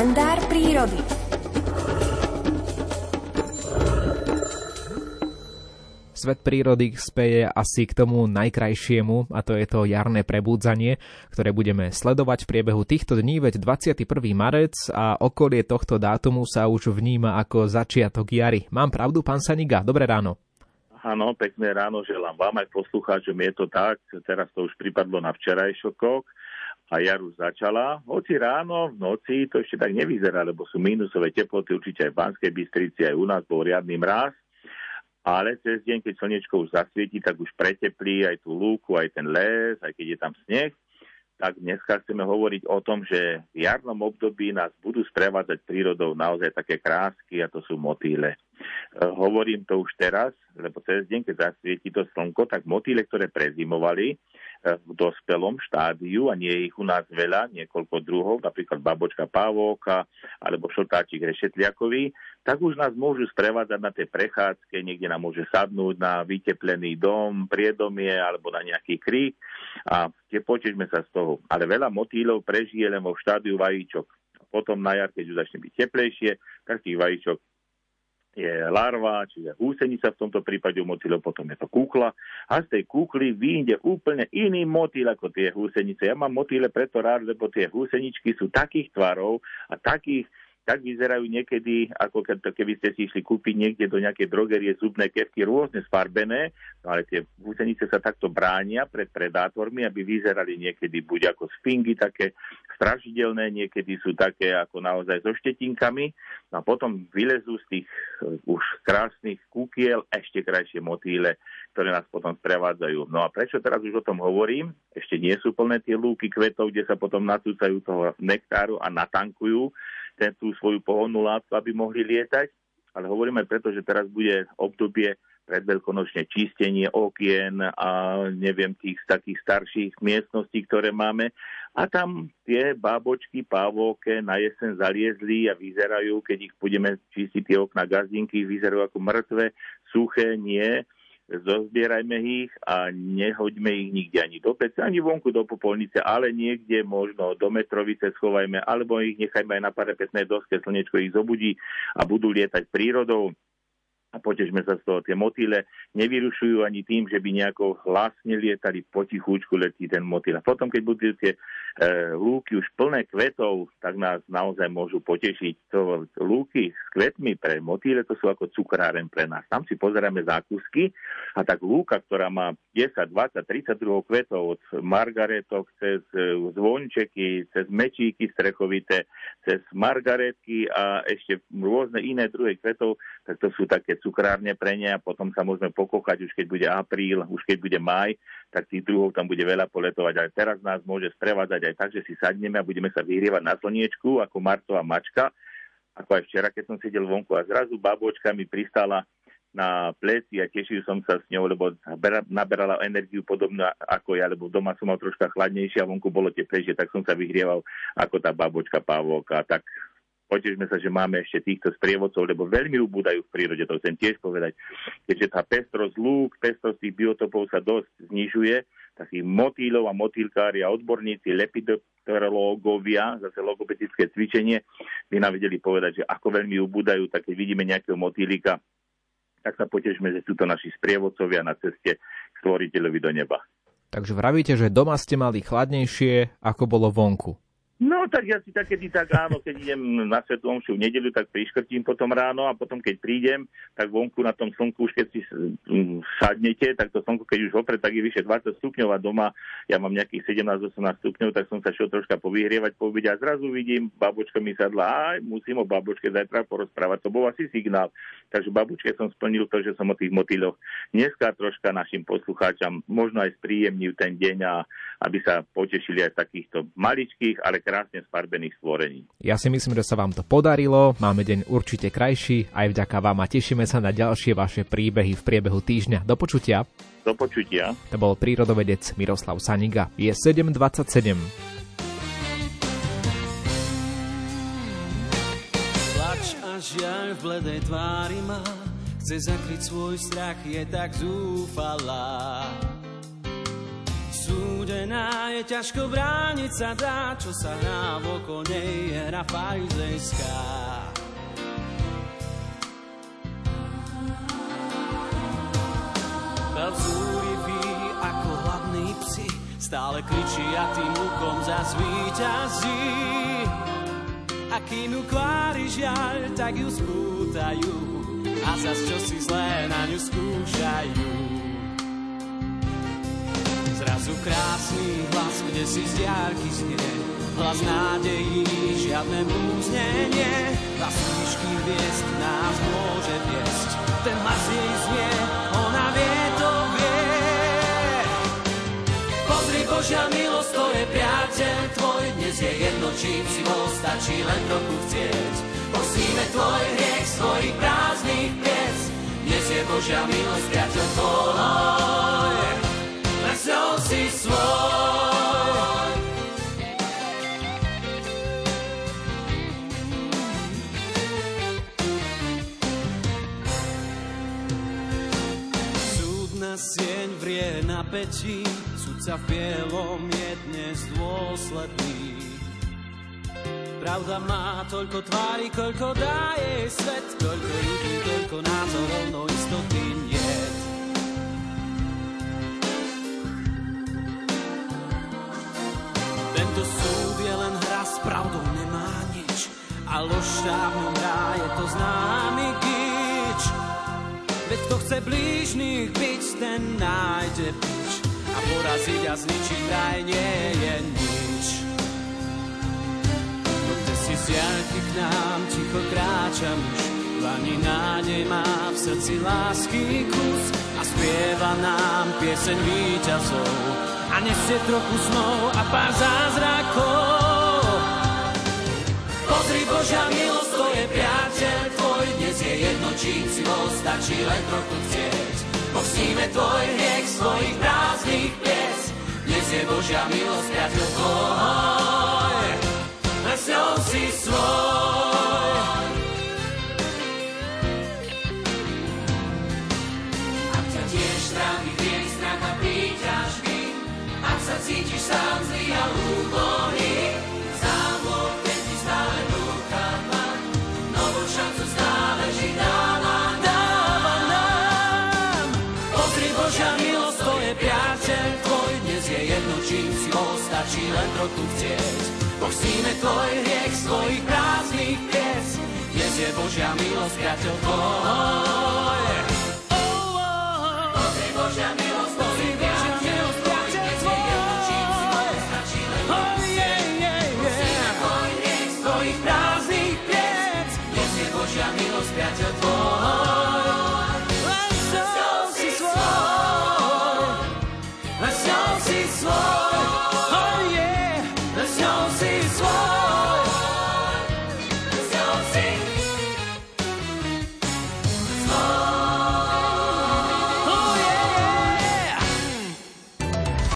kalendár prírody. Svet prírody speje asi k tomu najkrajšiemu a to je to jarné prebúdzanie, ktoré budeme sledovať v priebehu týchto dní, veď 21. marec a okolie tohto dátumu sa už vníma ako začiatok jary. Mám pravdu, pán Saniga? Dobré ráno. Áno, pekné ráno želám vám aj poslucháčom. Je to tak, teraz to už pripadlo na včerajšokok a jar už začala. Hoci ráno, v noci to ešte tak nevyzerá, lebo sú mínusové teploty, určite aj v Banskej Bystrici, aj u nás bol riadny mráz ale cez deň, keď slnečko už zasvieti, tak už preteplí aj tú lúku, aj ten les, aj keď je tam sneh. Tak dneska chceme hovoriť o tom, že v jarnom období nás budú sprevádzať prírodou naozaj také krásky a to sú motýle. E, hovorím to už teraz, lebo cez deň, keď zasvieti to slnko, tak motýle, ktoré prezimovali, v dospelom štádiu a nie je ich u nás veľa, niekoľko druhov, napríklad babočka pavóka alebo šotáčik rešetliakový, tak už nás môžu sprevádzať na tej prechádzke, niekde nám môže sadnúť na vyteplený dom, priedomie alebo na nejaký krík a tie potešme sa z toho. Ale veľa motýlov prežije len vo štádiu vajíčok. Potom na jar, keď už začne byť teplejšie, tak tých vajíčok je larva, čiže húsenica v tomto prípade u motýlov, potom je to kúkla a z tej kúkly vyjde úplne iný motýl ako tie húsenice. Ja mám motýle preto rád, lebo tie húseničky sú takých tvarov a takých tak vyzerajú niekedy, ako keby ste si išli kúpiť niekde do nejakej drogerie zubné kevky rôzne sfarbené, no ale tie húsenice sa takto bránia pred predátormi, aby vyzerali niekedy buď ako sfingy také strašidelné, niekedy sú také ako naozaj so štetinkami no a potom vylezú z tých uh, už krásnych kúkiel ešte krajšie motýle, ktoré nás potom sprevádzajú. No a prečo teraz už o tom hovorím? Ešte nie sú plné tie lúky kvetov, kde sa potom nacúcajú toho nektáru a natankujú ten, tú svoju pohonnú látku, aby mohli lietať. Ale hovorím aj preto, že teraz bude obdobie predveľkonočne čistenie okien a neviem tých takých starších miestností, ktoré máme. A tam tie bábočky, pávovke na jesen zaliezli a vyzerajú, keď ich budeme čistiť tie okna gazdinky, vyzerajú ako mŕtve, suché, nie zozbierajme ich a nehoďme ich nikde ani do pece, ani vonku do popolnice, ale niekde možno do metrovice schovajme, alebo ich nechajme aj na parapetnej doske, slnečko ich zobudí a budú lietať prírodou a potežme sa z toho. Tie motýle nevyrušujú ani tým, že by nejako hlasne lietali, potichúčku letí ten motýl. A potom, keď budú tie e, lúky už plné kvetov, tak nás naozaj môžu potešiť. To lúky s kvetmi pre motýle, to sú ako cukráren pre nás. Tam si pozeráme zákusky a tak lúka, ktorá má 10, 20, 30 druhov kvetov od margaretok cez e, zvončeky, cez mečíky strechovité, cez margaretky a ešte rôzne iné druhy kvetov, tak to sú také cukrárne pre ne a potom sa môžeme pokochať už keď bude apríl, už keď bude maj, tak tých druhov tam bude veľa poletovať. Ale teraz nás môže sprevádzať aj tak, že si sadneme a budeme sa vyhrievať na slniečku ako martová mačka, ako aj včera, keď som sedel vonku a zrazu babočka mi pristala na pleci a tešil som sa s ňou, lebo naberala energiu podobnú ako ja, lebo doma som mal troška chladnejšie a vonku bolo teplejšie, tak som sa vyhrieval ako tá babočka pávovka. Tak potešme sa, že máme ešte týchto sprievodcov, lebo veľmi ubúdajú v prírode, to chcem tiež povedať. Keďže tá pestrosť lúk, pestrosť tých biotopov sa dosť znižuje, takí motýlov a motýlkári a odborníci, lepidopterológovia, zase logopedické cvičenie, by nám vedeli povedať, že ako veľmi ubúdajú, tak keď vidíme nejakého motýlika, tak sa potešme, že sú to naši sprievodcovia na ceste k stvoriteľovi do neba. Takže vravíte, že doma ste mali chladnejšie, ako bolo vonku. No tak ja si takedy tak áno, keď idem na Svetú Omšu v nedeľu, tak priškrtím potom ráno a potom keď prídem, tak vonku na tom slnku už keď si sadnete, tak to slnko keď už opre, tak je vyše 20 stupňov a doma ja mám nejakých 17-18 stupňov, tak som sa šiel troška povyhrievať, povedať a zrazu vidím, babočka mi sadla, aj musím o babočke zajtra porozprávať, to bol asi signál. Takže babočke som splnil to, že som o tých motýloch dneska troška našim poslucháčam možno aj spríjemnil ten deň a aby sa potešili aj takýchto maličkých, ale krásne sfarbených stvorení. Ja si myslím, že sa vám to podarilo, máme deň určite krajší, aj vďaka vám a tešíme sa na ďalšie vaše príbehy v priebehu týždňa. Do počutia. Do počutia. To bol prírodovedec Miroslav Saniga. Je 7.27. žiaľ v bledej tvári má, chce zakryť svoj strach, je tak zúfalá. Žena je ťažko brániť sa dá, čo sa hrá v nej, je hra farizejská. Belv zúrivý ako hladný psi, stále kričí a tým lukom zazvýťazí. A kým ju kvári žiaľ, tak ju spútajú a zas čo si zlé na ňu skúšajú. Zrazu krásny hlas, kde si z diálky znie, hlas nádejí, žiadne blúznenie, hlas výšky hviezd nás môže viesť. Ten hlas jej znie, ona vie, to vie. Pozri Božia milosť, to je priateľ tvoj, dnes je jedno, čím si bol, stačí len trochu chcieť. Posíme tvoj hriech svojich prázdnych piec, dnes je Božia milosť, priateľ tvoj, sieň vrie na pečí, sudca v bielom je dnes dôsledný. Pravda má toľko tvári, koľko dá jej svet, koľko ľudí, toľko názorov, no istoty nie. Tento súd je len hra, s pravdou nemá nič, a lož štávnom hrá, je to známy kto chce blížnych byť, ten nájde pič, a poraziť a zničiť raj nie je nič. No kde si z diaľky k nám ticho kráča muž, Vani nádej má v srdci lásky kus a spieva nám pieseň víťazov a nesie trochu snov a pár zázrakov. Pozri Božia milosť, to je priateľ čím si bol, stačí len trochu chcieť. Pohníme tvoj hriech svojich prázdnych pies, dnes je Božia milosť, priateľ tvoj, len si svoj. Ak ťa tiež trápi hriech, strach a príťažky, ak sa cítiš sám Božia milosť, to je priateľ tvoj, dnes je jedno, čím si bol, stačí len trochu chcieť. Pochstíme tvoj hriech svojich prázdnych pies, dnes je Božia milosť, priateľ tvoj. Len